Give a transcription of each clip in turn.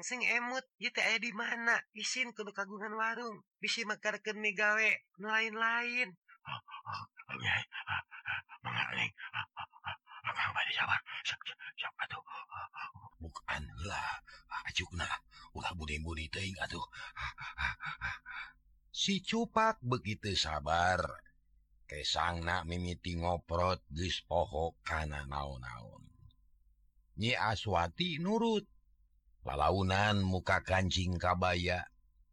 langsung emmut eh, aya eh, di mana? Isin kudu kagungan warung. Bisi mekarkan megawe nu lain-lain. Bukanlah si cupak begitu sabar. Kesangnak mimiti ngoprot ges pohok kana naon-naon. Nyi Aswati nurut. palaunan muka kancing kabaya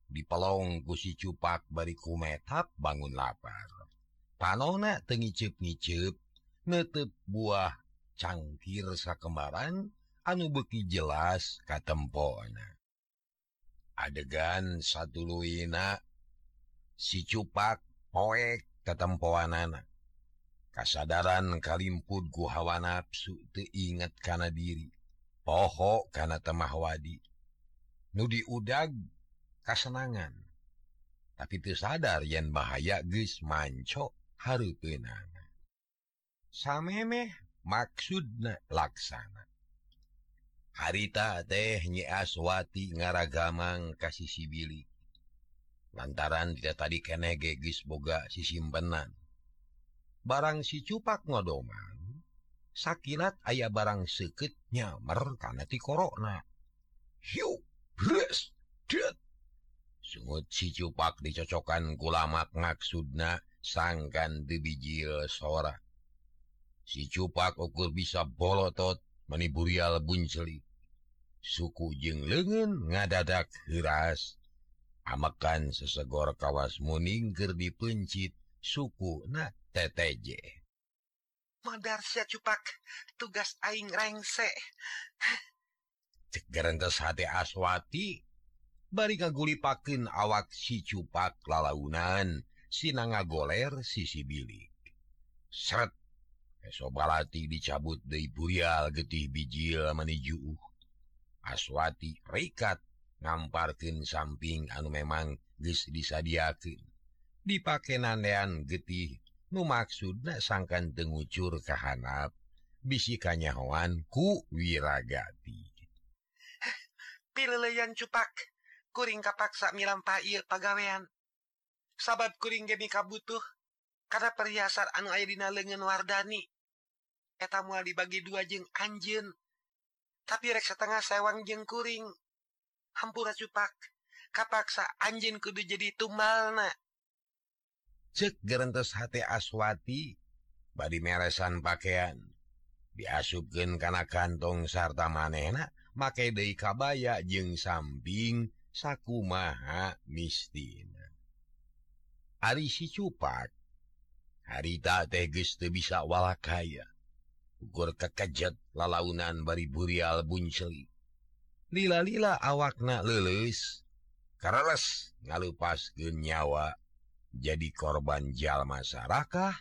dipelong kusi cupak bariku metap bangun lapar. Panona tengicip-ngicip netep buah cangkir sakembaran anu beki jelas katempona. Adegan satu luina si cupak poek ketempoan anak kasadaran kalimput guhawa nafsu teingat kana diri. pohok karena temahwadi. Nudi udag kasenangan. Tapi itu sadar yen bahaya geus manco hari samemeh maksudna laksana. Harita teh nyi aswati ngaragamang kasih sibili lantaran tidak tadi kene geus boga sisimpenan barang si cupak ngodoman sakit ayaah barang seket nyamer seketnya ti korona sungut si cupak dicocokan kulamak ngaksudna sangkan dibijil sora. Si cupak ukur bisa bolotot meniburial bunceli. Suku jeng lengan ngadadak keras amakan sesegor kawas muningker dipencit suku na TTJ Madarsia cupak tugas aing rengse. Cetes hati aswati. Bari kaguli pakin awak si cupak lalaunan. Sinanga goler sisi bilik. Seret esobalati dicabut dari burial getih bijil menuju aswati rikat ngamparkin samping anu memang ges disadiakin dipake nandean getih nu maksudna sangkan tengucur kehanap bisikanyawan ku wiragati. Pileleyan cupak kuring kapaksa mirampai pagawean. Sabab kuring gemi kabutuh karena perhiasan anu Airina lengen Wardani. Eta mua dibagi dua jeng anjen tapi rek setengah sewang jeng kuring. Hampura cupak kapaksa anjin kudu jadi tumalna. cek gerentes hati aswati badi meresan pakaian diasubken karena kantong sarta manehna make De kabaya jeung samping saku maha mistina. Ari si cupak harita teges bisa wala kaya ukur kekejet lalaunan bari burial bunceli. Lila-lila awakna lelus Charles ngalupas genyawa jadi korban jalma Sarakah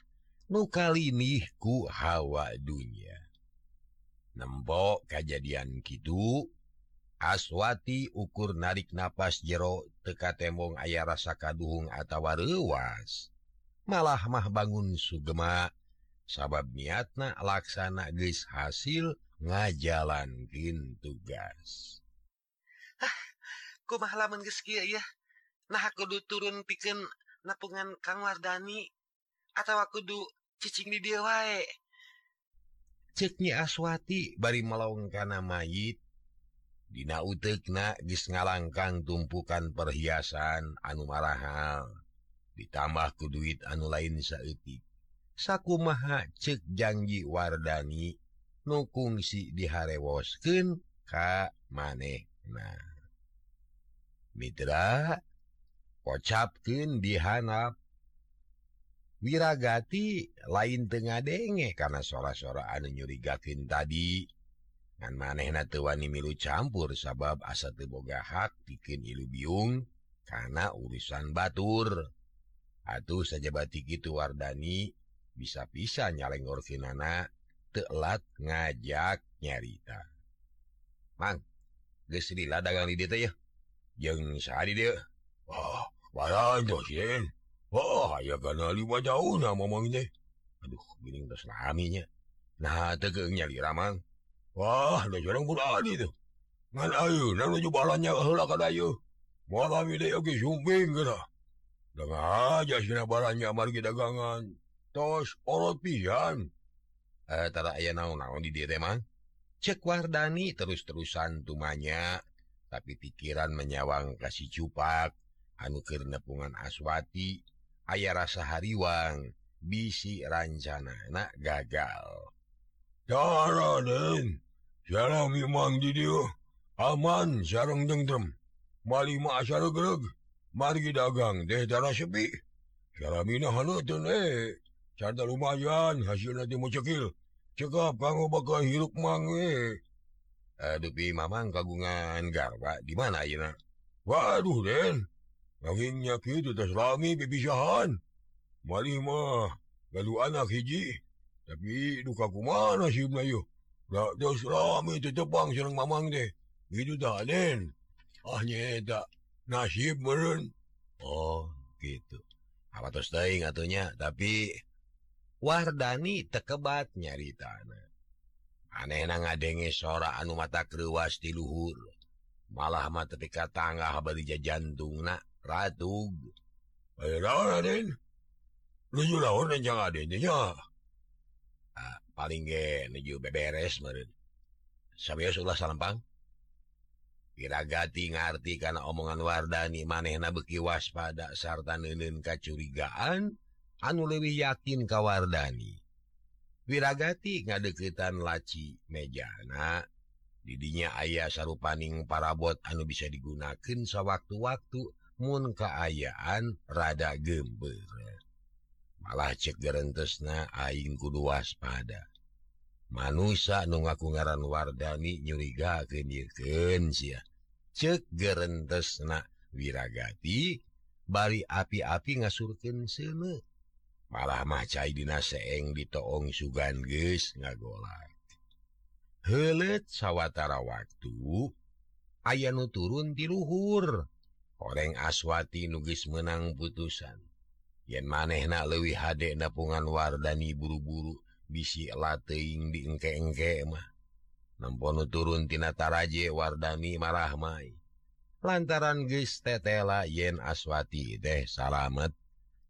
nukaliniku hawa dunya. Nembok kejadian Kidu aswati ukur narik napas jero teka tembong ayah rasa kaduhung atawa rewas malah mah bangun sugema sabab niatna laksana geus hasil ngajalankin tugas. Ah, kumah lamun geus kieu ya nah kudu turun pikeun napungan Kang Wardani atau kudu cicing di dia wae. Ceknya Aswati bari melongkana mayit. Dina utekna gis ngalangkang tumpukan perhiasan anu marahal. Ditambah ku duit anu lain saeutik. Sakumaha cek janji Wardani nukung si diharewosken ka maneh nah Mitra kocapkin dihanap wirragati lain Tengah denge karena sora-sora anu nyurigakin tadi. Dan maneh Tuani milu campur sabab asa teboga hak bikin ilu biung karena urusan Batur. Atuh saja batik itu Wardani bisa pisah nyaleng orfinana telat ngajak nyarita. Mang gesila dagang di ya jeng sehari dia Oh Balantosnya. Oh, ya karena lima jauh oh, nah ngomong ini. Aduh, gini udah selaminya. Nah, tegengnya nyali ramang. Wah, udah jarang pula itu. Ngan ayo, nah nuju balanya lah kan ayo. Malam ini oke sumping kena. Dengan aja sini balanya mari dagangan. Tos, orot pisan. Eh, tara ayah naon-naon di dia teman. Cek Wardani terus-terusan tumanya. Tapi pikiran menyawang kasih cupak. anukir nepungan Aswati aya rasa hariwang bisi rancana anak gagal. Memang aman sarang dengdem malima asareg margi dagang deh darah sepi. Carta lumayan hasil mau cekil. Cekap kamu bakal hirup mange. Aduh pi mamang kagungan garba di mana ya Waduh Den. nyakitrami bebisahan malmah lalu anak hiji. Tapi dukaku mana si rami Jepang serang mamang deh itu daden ahnya tak. Nasib meren. Oh gitu. Apa terus teing atunya tapi Wardani tekebat nyari tanah. Aneh na ngadenge sora anu mata keruas di luhur. Malah mata teka tangga haba ja jantung nak. Radu nah, paling nuju beberes salempang piragati ngerti karena omongan Wardani manehna beki waspada sarta neun kacurigaan anu lebih yakin kawardani piragati ngadeketan laci mejana didinya ayah sarupaning parabot anu bisa digunakan sewaktu-waktu. moon keayaan rada gember malah cekerentesna Aing kudu waspada. Manusia nu ngaku ngaran Wardani nyuriga kenyirken sia. Cek gerentesna wirragati bari api-api ngasurken seme malah maca macaidina seeng ditoong sugan geus ngagolak. Helet sawwatara waktu ayanu turun diluhur oreng aswati nugis menang putusan. Yen manehna lewi hadek napungan wardani buru-buru bisi lateing di engke-engke mah. Nemponu turuntinataraje wardani marahmai lantaran guys tetela yen aswati deh salamet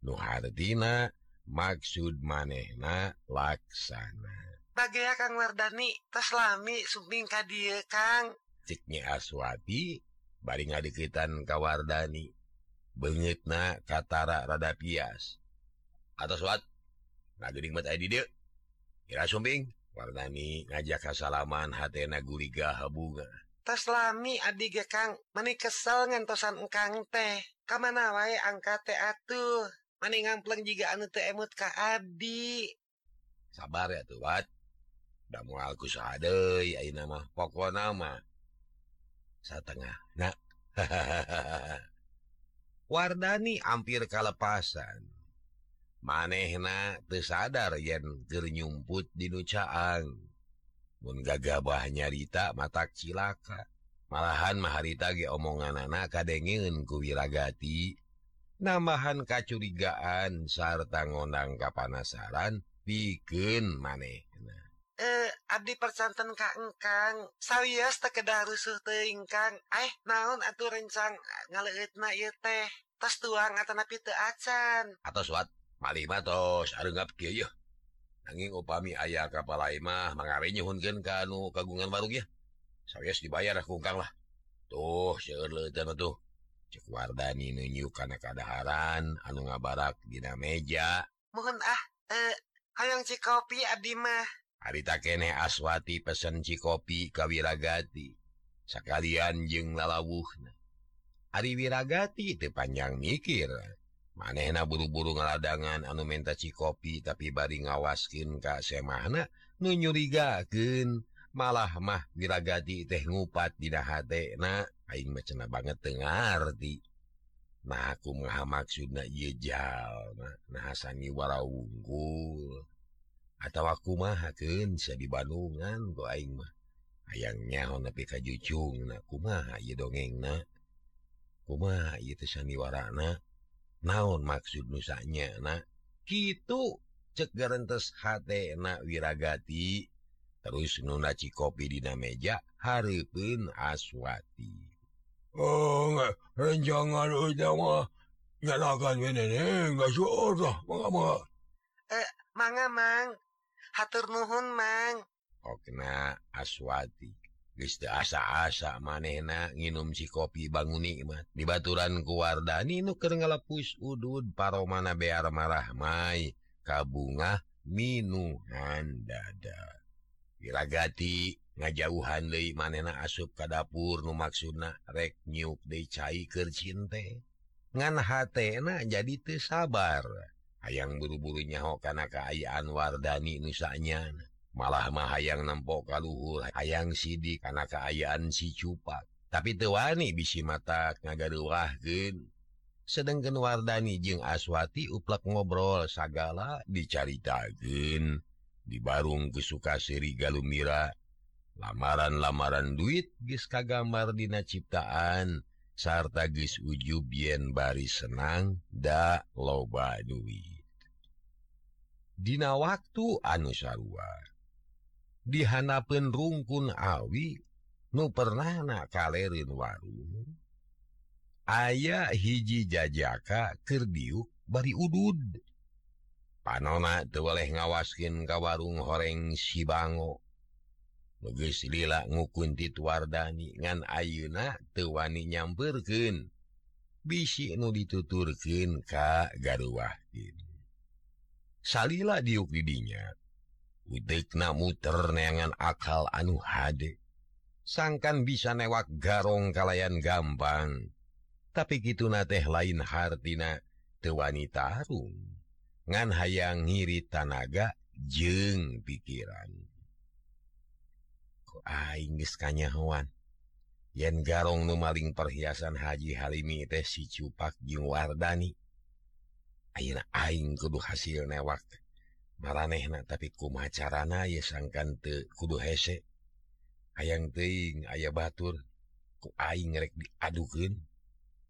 nuhartina maksud manehna laksana. Bagai Kang Wardani taslami, sumbing ka die Kang. Ciknya aswati baring dikitan Kawardani bengit na Katara rada pias. Atas wat Sumbing Wardani ngajak Kasalaman Hna Guliga Habunga. Tas lami Adi Gekang mani kesel ngentosan Engkang teh. Kamana wae angkat teh atuh? Maning ngampleng juga anu teh emut ka Abdi sabar ya tuh wat. Da mualku sadei ayeuna nama pokona mah. setengah nah. Hahaha Wardani hampir kalepasan. Manehna tersadar yen gernyumput di nucaang pun gagabah nyarita mata cilaka. Malahan maharita ge omongan anak kadengen kuwiragati nambahan kacurigaan sarta ngonang kapanasaran bikin maneh. eh Abdi percantan Ka engkang sawwias tekedah rusuh teingkang eh naon atuh rencang ngaleitna teh? Tas tuang atau napi teacan atau suat malima tos arengap kieu yeuh nanging upami aya kapal mah mangare nyuhunkeun ka nu kagungan ya Sawias dibayar kungkang lah. Tuh seueur leuteun tuh. Cek Wardani nunyu karena kadaharan anu ngabarak dina meja. Mohon ah eh hayang cikopi abdi mah. harita kene aswati pesen cikopi kawiragati sekalian jeng lalawuh Ari wiragati itu panjang mikir. Manehna buru-buru ngaladangan anu menta cikopi tapi bari ngawaskin Ka semahna nunyurigakeun malah mah wiragati teh ngupat didahana Aing macena banget Tengarti Nah aku maha maksud na yejal nah, nahasangi wara unggul atau aku mahaken bisa di Bandungan going mah. Ayangnya tapi kajjucung kuma dongeng kuma sandiwarana. Naon maksud nusanya nah gitu cegarantes hatna wirragati terus nunaci kopi dina meja Harpun aswati. Oh rencangan nyalakan eh, manga mang. hatur nuhun mang Okna aswati. Asa-asa manehna nginum si kopi bangun nikmat dibaturan kuwardani nuker ngalepus udud paro mana bear marah Mai. Kabunga minuhan dada. Diragati ngajauhan De manena asup ka dapur numaksudna rek nyuk de cair cinte. Ngan hatna jadi te sabar. ayaang buru-burunya ho karena keayaan Wardani nusanya malah-mah hayang nempok kalluhur ayaang sidik karena keayaan si cupak tapi tewani bisi mata ngagaduahgen sedangkan Wardani jeung Aswati uplak ngobrol sagala dicaritagen di Barung kesuka Seri Galumira lamaran-lamaran duit Giska gambar Dina ciptaan. Sarta Gis Uju Bien Bari Senang da loba duit. Dina waktu anusawar dihanapen rungkun Awi nu pernah na kalerin warung. Ayaah hiji jajaka kerdiuk bari udud. Panona tuh ngawaskin ka warung horeng sibango. Lugis lila ngukuntit wardani ngan ayuna tewani nyamperken bisi nu dituturken ka garwahkin Salila diuk didinya udikna muter neangan akal anu hade. Sangkan bisa newak garong kalayan gampang tapi gitu na teh lain hartina tewani tarung ngan hayang ngiri tanaga jeng pikiran. Ku aing geus yen garong nu maling perhiasan Haji Halimi teh si Cupak jeung Wardani. Aing kudu hasil newak maraneh tapi kumacarana ye sangkan te kudu hese. Ayaang teing aya batur ku aing rek diadukan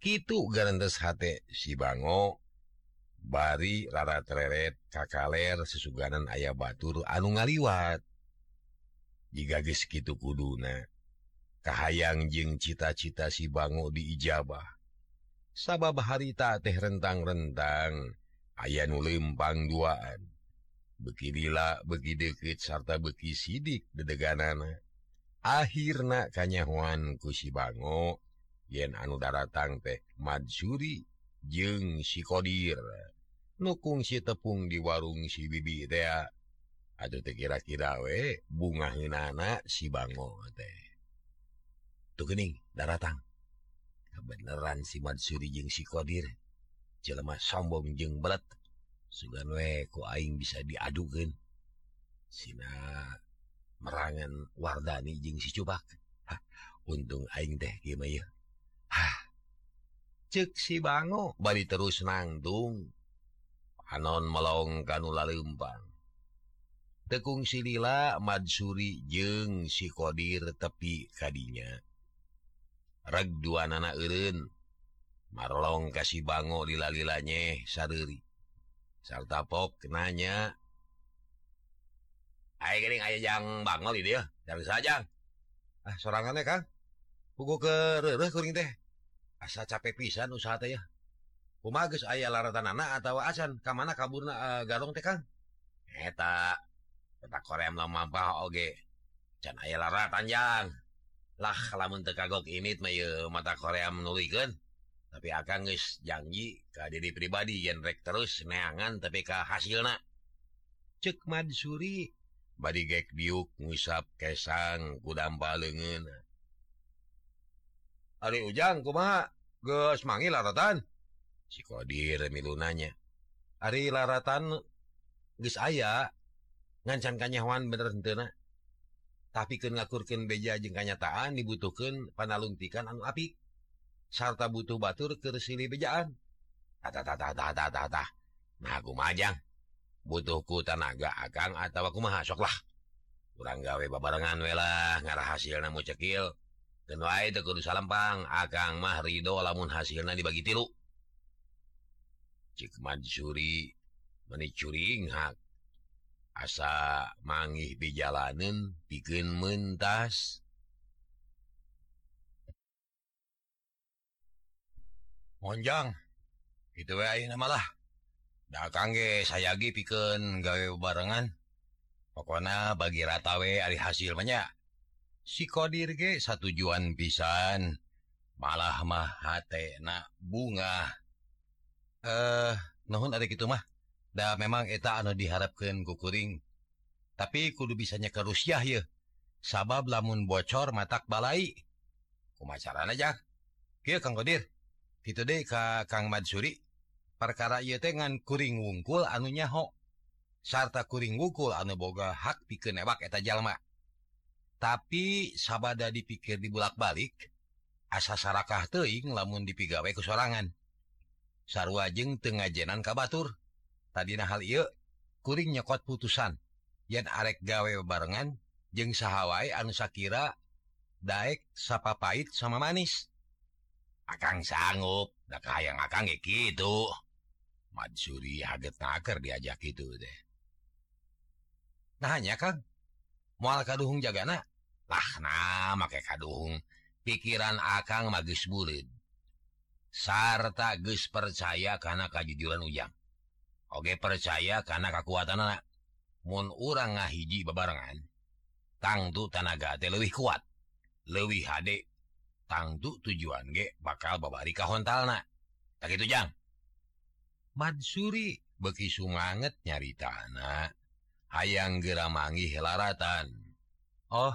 gitu garantes hate si bango bari rara treret kakaler sesuganan ayah batur anu ngaliwat. Jika geskitu kuduna. Kahayang jeng cita-cita si bango diijabah. sabab harita teh rentang-rentang aya nu lempang duaan bekidila beki deket sarta beki sidik dedeganana akhirna kanyahuan kusibango yen anu daratang teh Madsuri jeung sikodir nukung si tepung di warung si bibi teh aduh teh kira-kira we bunga hinana si bango teh. Tuh kening daratang. kebenaran si Mansuri jeung si Sikodir jelemah sombong jeng belet. Sugan we ku Aing bisa diadugen Sina merangan Wardani jeung si Cubak. Hah, untung Aing teh gimana Hah, cek si Bango. Bari terus nangtung Hanon melong kanu lempang Tekung silila Madsuri jeng si Qodir tepi kadinya. regjuan anak Erun Marlong kasih bango lila-lilanye sadari sartapok kenanya Aing ayajang bango di dia dari saja. Ah sorangannya Kang? Pugu ke rere kuring teh. Asa capek pisan usaha teh ya. Kumagus ayah laratan anak atau asan? Kamana kaburna eh, uh, galong teh Kang? Eta. Eta koream lama oge. Can aya laratan jang. lahlamunkagok ini mata Korea menulikan tapi akan guys janji ke diri pribadi genrek terus neangan tapiK hasil cekmad Suri bad gek diuk ngusap kesang kudammpa lengen hari ujang kuma guys mangi laratan? Psikodir milunanya. Hari laratan guys aya ngancankannya Wan bener tentunak tapi ke ngakurkan beja je kenyataan dibutuhkan panalungtikan anu api sarta butuh batur ke sini bejaan. Aku majang butuhku tanaga akan atau aku masuklah kurang gawe babarengan welah ngarah hasil namu cekil. Dan itu kudu salampang, akang mah Ridho lamun hasilnya dibagi tilu. Cik Suri menicuriing hak asa mangih bijalanan bikin mentas Monjang itu malah kangge sayagi piken gawe barengan. Pokona bagi ratawe hari hasil banyak sikodirge satu juan pisan. Malah mah hatna bunga. Eh uh, nohun ada gitu mah. Nah memang eta anu diharapkan kukuring tapi kudu bisanya ke Rusia ya sabab lamun bocor matak balai. Kumacaran aja ya Kang Kodir Gitu deh ka Kang Madsuri perkara ieu teh ngan kuring wungkul anu nyaho. Sarta kuring wungkul anu boga hak pikeun ewak eta jalma. Tapi sabada dipikir dibulak-balik asa sarakah teuing lamun dipigawe ku sorangan. Sarua jeung teu ngajenan ka batur. tadi hal yuk kuring nyokot putusan. Yen arek gawe barengan jeung sahawai anu Shakira Daek sapa pahit sama manis. Akan sanggup dakah yang akan gitu Mansuri haget naker diajak itu deh nah hanya Kang mual kaduhung jagana? Lah nah make kaduhung. Pikiran akang magis burid sarta ges percaya karena kejujuran ujang. Oke percaya karena kekuatan anak. Mun orang ngahiji bebarengan tangtu tanaga teh lebih kuat lebih hade. Tangtu tujuan ge bakal babari kahontalna. Tak itu jang? Madsuri beki sumanget nyari tanah hayang geramangi helaratan. Oh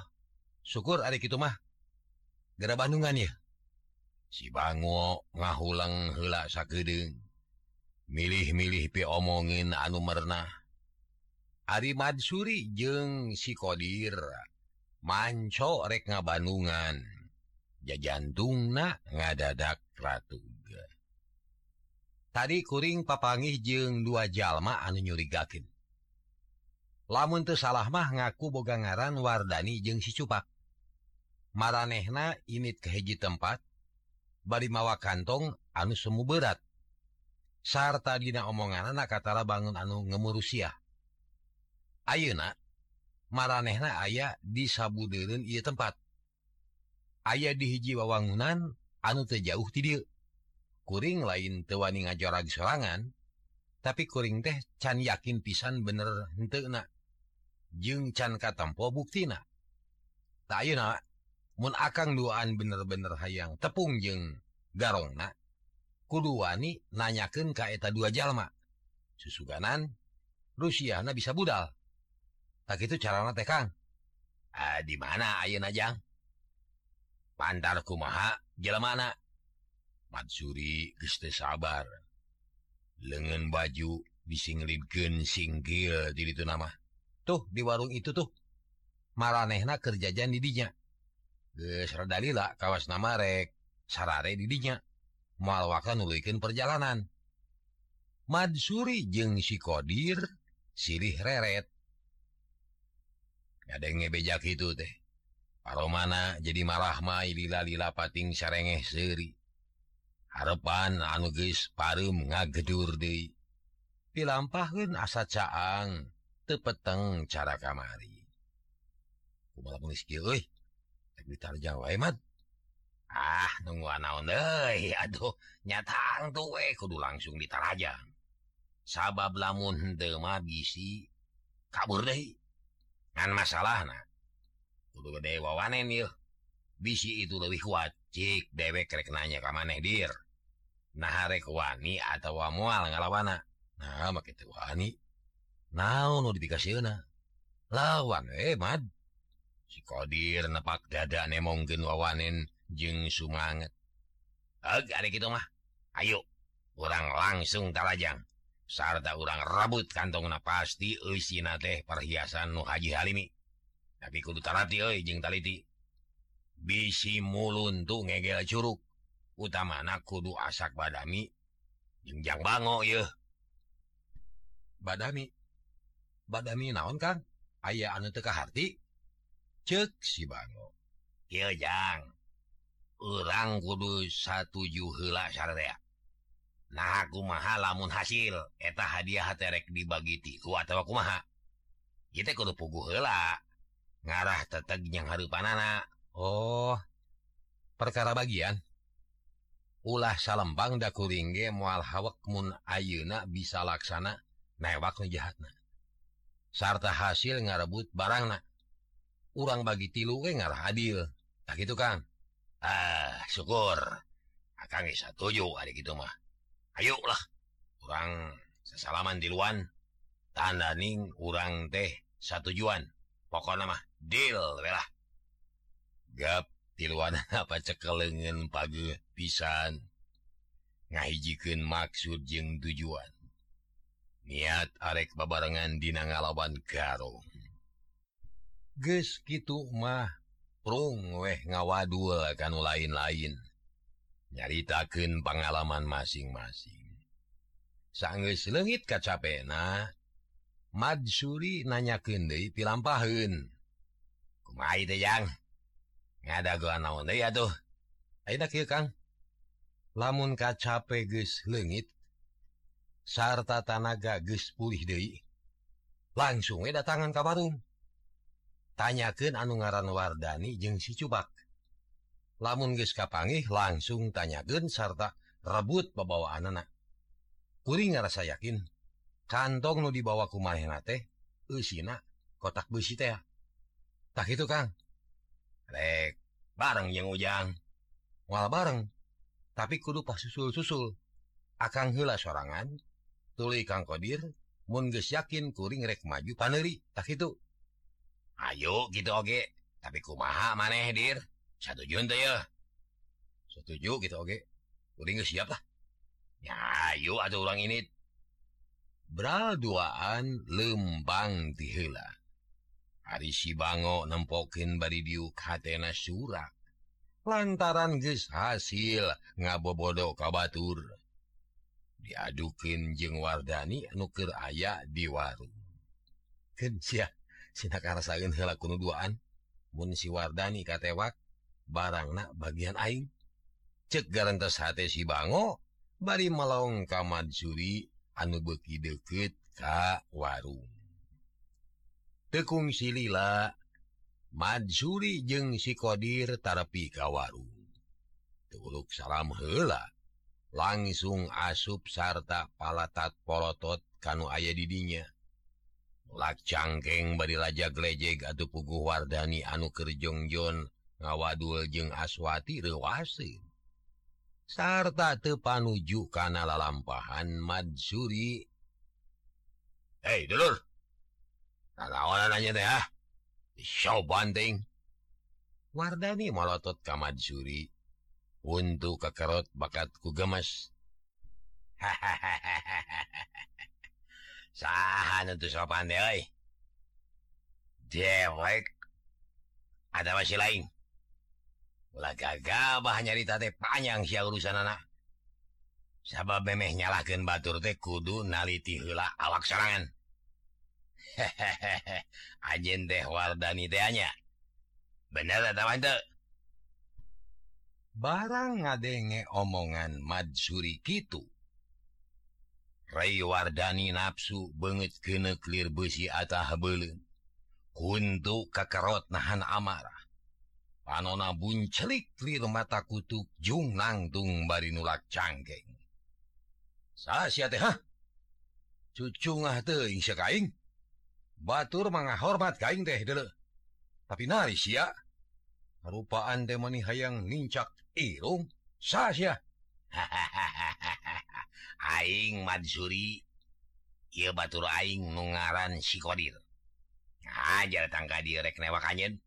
syukur adik itu mah. Gera Bandungan ya? Si bango ngahulang hela sakedeng milih-milih piomongin anu Merna Ari Madsuri jeung sikodir manco rek nga Bandungan jajantung na ngadadak Ratuga tadi kuring papangih jeung dua jalma anu nyurigakin lamun tuh salah mah ngaku boga ngaran Wardani jeung si Cupak. Maranehna init keheji tempat bari mawa kantong anu semu berat. sarta dina omongan anak katara bangun anu ngemurusia. Ayeuna maranehna aya di sabudeureun ieu tempat. Aya di hiji wawangunan anu teu jauh ti dieu kuring lain tewani ngajorag sorangan tapi kuring teh can yakin pisan bener henteuna jeung can katempo buktina tak ayeuna mun akang duaan bener-bener hayang tepung jeung garongna kuduani nanyaken kaeta dua jalma. Susuganan Rusiana bisa budal. Tak itu carana tekang ah, di mana Ayo najang pantar kumaha jelemana? Matsuri geste sabar. Lengan baju disinglidken singgil diri itu nama. Tuh di warung itu tuh. Maranehna kerjajan didinya Gesradalila kawas nama rek sarare didinya malwaka nulikin perjalanan. Madsuri jeung sikodir sirih reret. Ada ngebejak itu teh. Kalau mana jadi marahma lila-lila pating sarengeh seri Harepan anuges parum ngagedur de dilampahun asa caang tepeteng cara kamari. Kumala pun iskieuy tapi tarjang wae mat. ah nunggu naon aduh nyatang tuh nyata kudu langsung ditarajang sabab lamun Dema bisi kabur De masalah bisi itu lebih kuat. Cik dewek reknanya kam manehdir nah rek wani atau mual ngalawana? Nah wani. Naon dikasih lawan eh Mad. Si kodir nepak dada nemonggen wawanin jeng sumangat oh, gitu mah Ayo orang langsung talajang sarta orang rabut kantong na pasti Uina teh perhiasan Nu Haji Halimi tapi kudu tarati oi jeng taliti bisi mulun tuh ngegel Curug utama anak kudu asak badami jengjang bango ye badami badami naon Kang ayah anu teka hati cek si bango Kijang orang kudu satuju hela syariah nah aku maha lamun hasil eta hadiah terek dibagi tiku atau aku maha. Kita kudu pugu hela ngarah teteg yang haru panana oh perkara bagian. Ulah salempang da kuringge mual hawak mun ayuna bisa laksana newak nu jahatna. Sarta hasil ngarebut barangna. Urang bagi tilu ke ngarah adil. Tak gitu kang? ah syukur. Akan bisa tuju hari gitu mah. Ayolah kurang sesalaman di luar tanda Ning urang teh satujuan. Pokok nama deallah gap tiluan apa cekelengen pagi pisan. Ngahijikan maksud jeng tujuan. Niat arek babarengan dina ngalawan garung Ges gitu mah prung weh ngawadul kanu lain-lain. Nyaritakan pengalaman masing-masing. Sanggeus leungit kacapena Madsuri nanyakeun deui nanyaken De pilampaun yang kieu kang? Lamun kacape geus leungit sarta tanaga geus pulih deui langsung datang kabarung tanyakan anu ngaran Wardani jeung si Cubak. Lamun geus kapangih langsung tanyakan sarta rebut pembawaan anak Kuring ngerasa yakin kantong nu dibawa ku kumaha teh eusina kotak besi teh. Tak itu Kang. Rek bareng jeung Ujang. Wal bareng tapi kudu pas susul-susul akang heula sorangan tuluy Kang Kodir mun geus yakin kuring rek maju paneri tak itu. Ayo gitu Oge tapi kumaha maneh dir? Satu Junta ya? Setuju gitu Oge kuring udah siap lah. Ya ayo atau orang ini. Bral duaan lembang dihela hari si Bango nempokin bari diuk hatena surak. Lantaran ges hasil ngabobodo kabatur. Diadukin jeng Wardani nukir ayak di warung. Kerja Sina rasain hela kuno duaan. Mun si Wardani katewak barangnak bagian aing. Cek garantas H si Bango bari melong kamad Suri anu beki deket Ka warung. Tekung si lila Madsuri jeung sikodir terapi ka warung. Tuluk salam hela langsung asup sarta palatat polotot kanu aya didinya. lak cangkeg badilaja glejeg atau pugu Wardani anu Kerjongjon ngawadul jeung aswati rewasin sarta tepan nuju kana lalampahan Madsuri Hei dulur! Nanya deh ah? Show banting Wardani melotot ka Madsuri untuk kekerot bakatku gemes. hahaha sopan dewek ada masih lain Ulah gagabah nyarita teh panjang si urusan anak sabab memeh nyalahkan batur teh kudu naliti hela awak serangan hehehe ajen teh wardani tehnya bener ada mantep barang ngadenge omongan madsuri Kitu Ray Wardani nafsu banget kene clear besi atah belum kuntu kakarot nahan amarah. Panona buncelik clear mata kutuk Jung nangtung bari nulak cangkeng. Sasia teh hah? Cucu cucungah teing sekaing Batur mangah hormat kaing teh dele. Tapi nari sia rupaan temani hayang nincak irung. Sasia hahaha Aing Madsuri ia Batur Aing mengaran sikodir aja tangka direk newak direknewaen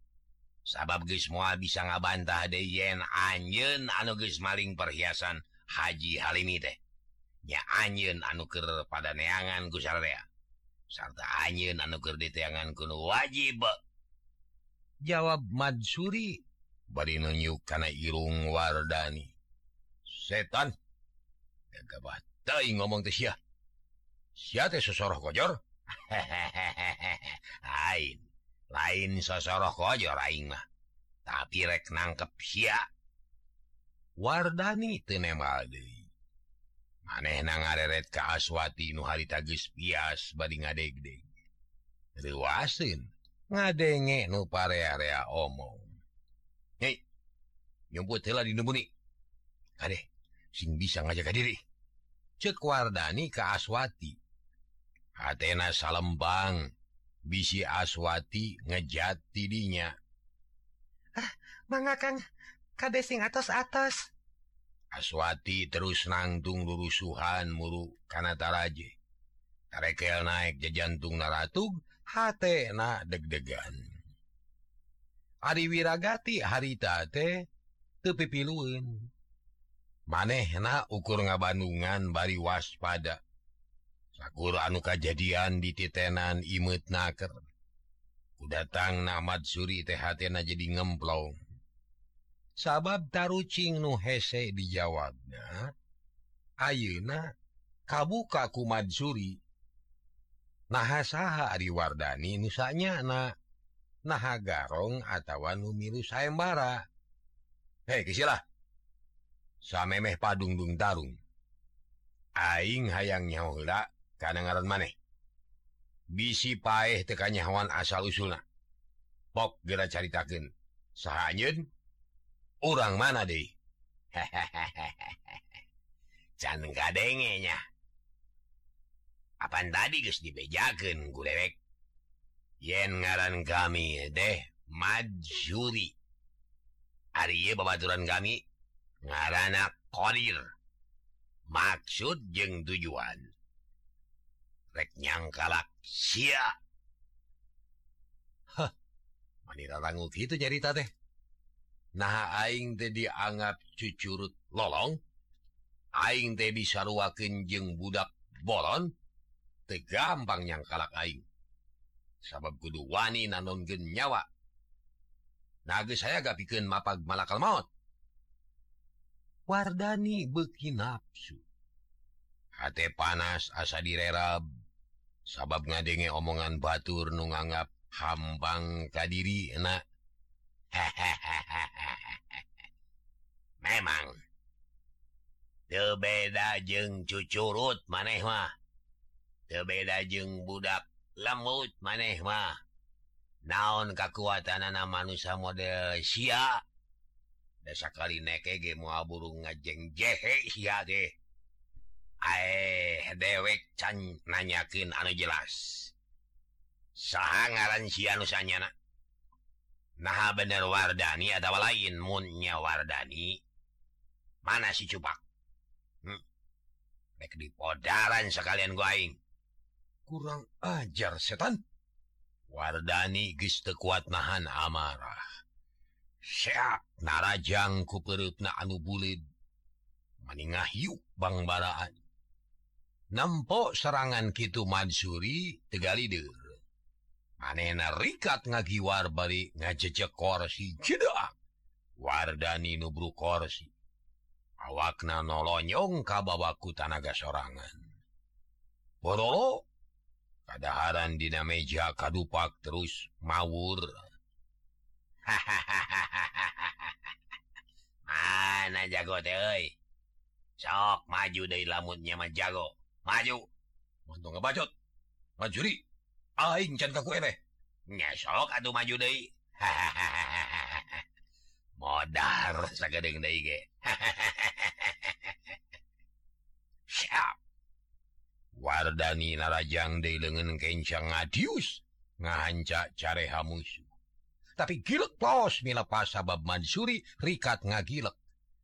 sabab guys semua bisa ngabantah de yen anyen anuges maling perhiasan Haji Halimi teh. Tehnya anyen anuker pada neangan Guya sarta anyen anuker di teangan kuno wajib. Jawab Madsuri bari nunjuk kana irung Wardani. Setan. Kebat Teuing ngomong teh sia. Sia teh sosoroh kojor? Lain. Lain sosoroh kojor aing mah. Tapi rek nangkep sia. Wardani teu nemal deui. Manehna ngareret ka Aswati nu harita geus bias bari ngadegdeg. Riwasin ngadenge nu parea-rea omong. Hei, nyumput heula di Kadeh, sing bisa ngajak diri. cekwardani ke Aswati. Athena Salembang. Bisi Aswati ngejat tidinya. Ah, mangakang kade sing atas atas Aswati terus nangtung lurusuhan muru kanataraje tarekel naik jajantung naratug hate na deg-degan. Ari Wiragati harita teh tepipiluin. maneh manehna ukur ngabandungan bari waspada. Sakur anu kejadian di titenan imut naker. Kudatang namad Suri THna jadi ngemplong. Sabab tarucing nu hese dijawabnya Ayeuna kabuka kumad Suri. Nahasaha Ari Wardani nusanya na naha garong atawa nu miru sayembara. Hei kisilah samemeh padungdung Tarung. Aing hayang nyahuda karena ngaran maneh. Bisi paeh teka hewan asal-usulna pok gera caritaken sahanyun orang mana deh can gadengenya Apaan tadi guys dibejakan gulewek? Yen ngaran kami deh majuri. Ari babaturan kami ngaranak koril maksud jeng tujuan reknyang kalak si manitanggu gitu nyarita teh nah Aing teh dianggap cucurut lolong Aing teh disaruaken jeng budak bolon te gampang yang kalak Aing sabab kudu wani nanon gen nyawa naga saya gak bikin mapag malakal maut Wardani beki nafsu H panas asa direrab. Sabab ngadenge omongan Batur nu nganggap hambang kadiri enak memang. Tebeda jeng cucurut maneh mah. Tebeda jeng budak lembut maneh mah. Naon kekuatan anak manusia model Syiah desa kali neke ge mua burung ngajeng jehe deh aeh dewek can nanyakin anu jelas. Saha ngaran sianusanya nah bener Wardani atau lain munnya Wardani mana si cupak? Hmm? Bek di podaran sekalian going kurang ajar setan. Wardani giste kuat nahan amarah. siap. Narajang ku perutna anu bulid. Meningah yuk bang baraan nempok serangan Kitu Mansuri Tegalider manena rikat ngagiwar bari ngajejek korsi jedak Wardani nubru korsi. Awakna nolonyong kababaku tanaga sorangan. Borolo kadaharan dina meja kadupak terus mawur. mana jago de sok maju dari lamunnya mah jago. Maju. Untuk ngebacot. Majuri. Aing can kaku ebe nya sok atuh maju deui modar sagedeng deui ge. Siap. Wardani narajang deui leungeun kencang ngadius. Ngahanca care hamus. Tapi gilek los milepas sabab Mansuri rikat ngagilek.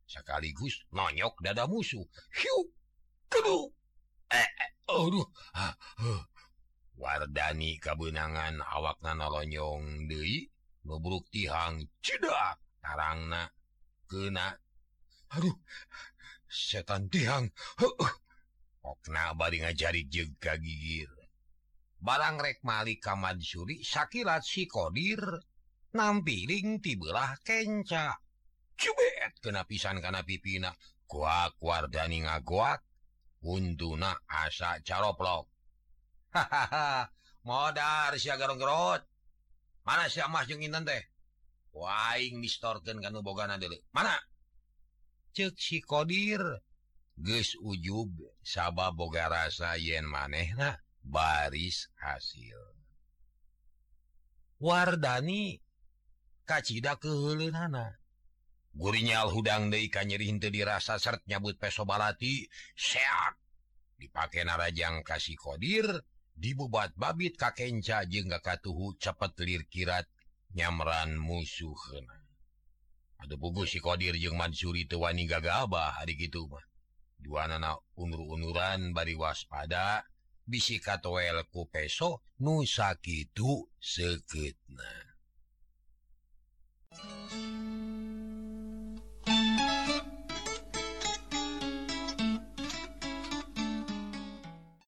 Sekaligus nonyok dada musuh. Hiu, kedu. Eh, eh, aduh. Ah, huh. Wardani kabunangan awakna nolonyong deui nubruk tihang cedak tarangna kena. Aduh, setan tihang. Huh. Okna bari ngajari jeung kagigir. Barang rek malik ka Mansuri sakilat si Kodir nampiling tibelah kenca. Cubet kena pisan karena pipina. Kuak wardani ngagoak untuna asa caroplok. Hahaha modar sia garong-gerot mana si emas jeung intan teh? Waing distorkeun kana bogana dulu mana? Cek si kodir. Geus ujub sabab boga rasa yen manehna baris hasil. Wardani kacita keana gurinyal hudang Deika nyerinte dirasa sert nyabut peso balati sehat dipakai narajang kasih kodir dibubat babit kakenca je nggak katuhu cepet lir kirat nyamran musuh Aduh bugu si kodir jeung Mansuri tewani gagaba hari gitu mah. Dua anak unur-unuran bari waspada bisi katoel ku peso nusa kitu seketna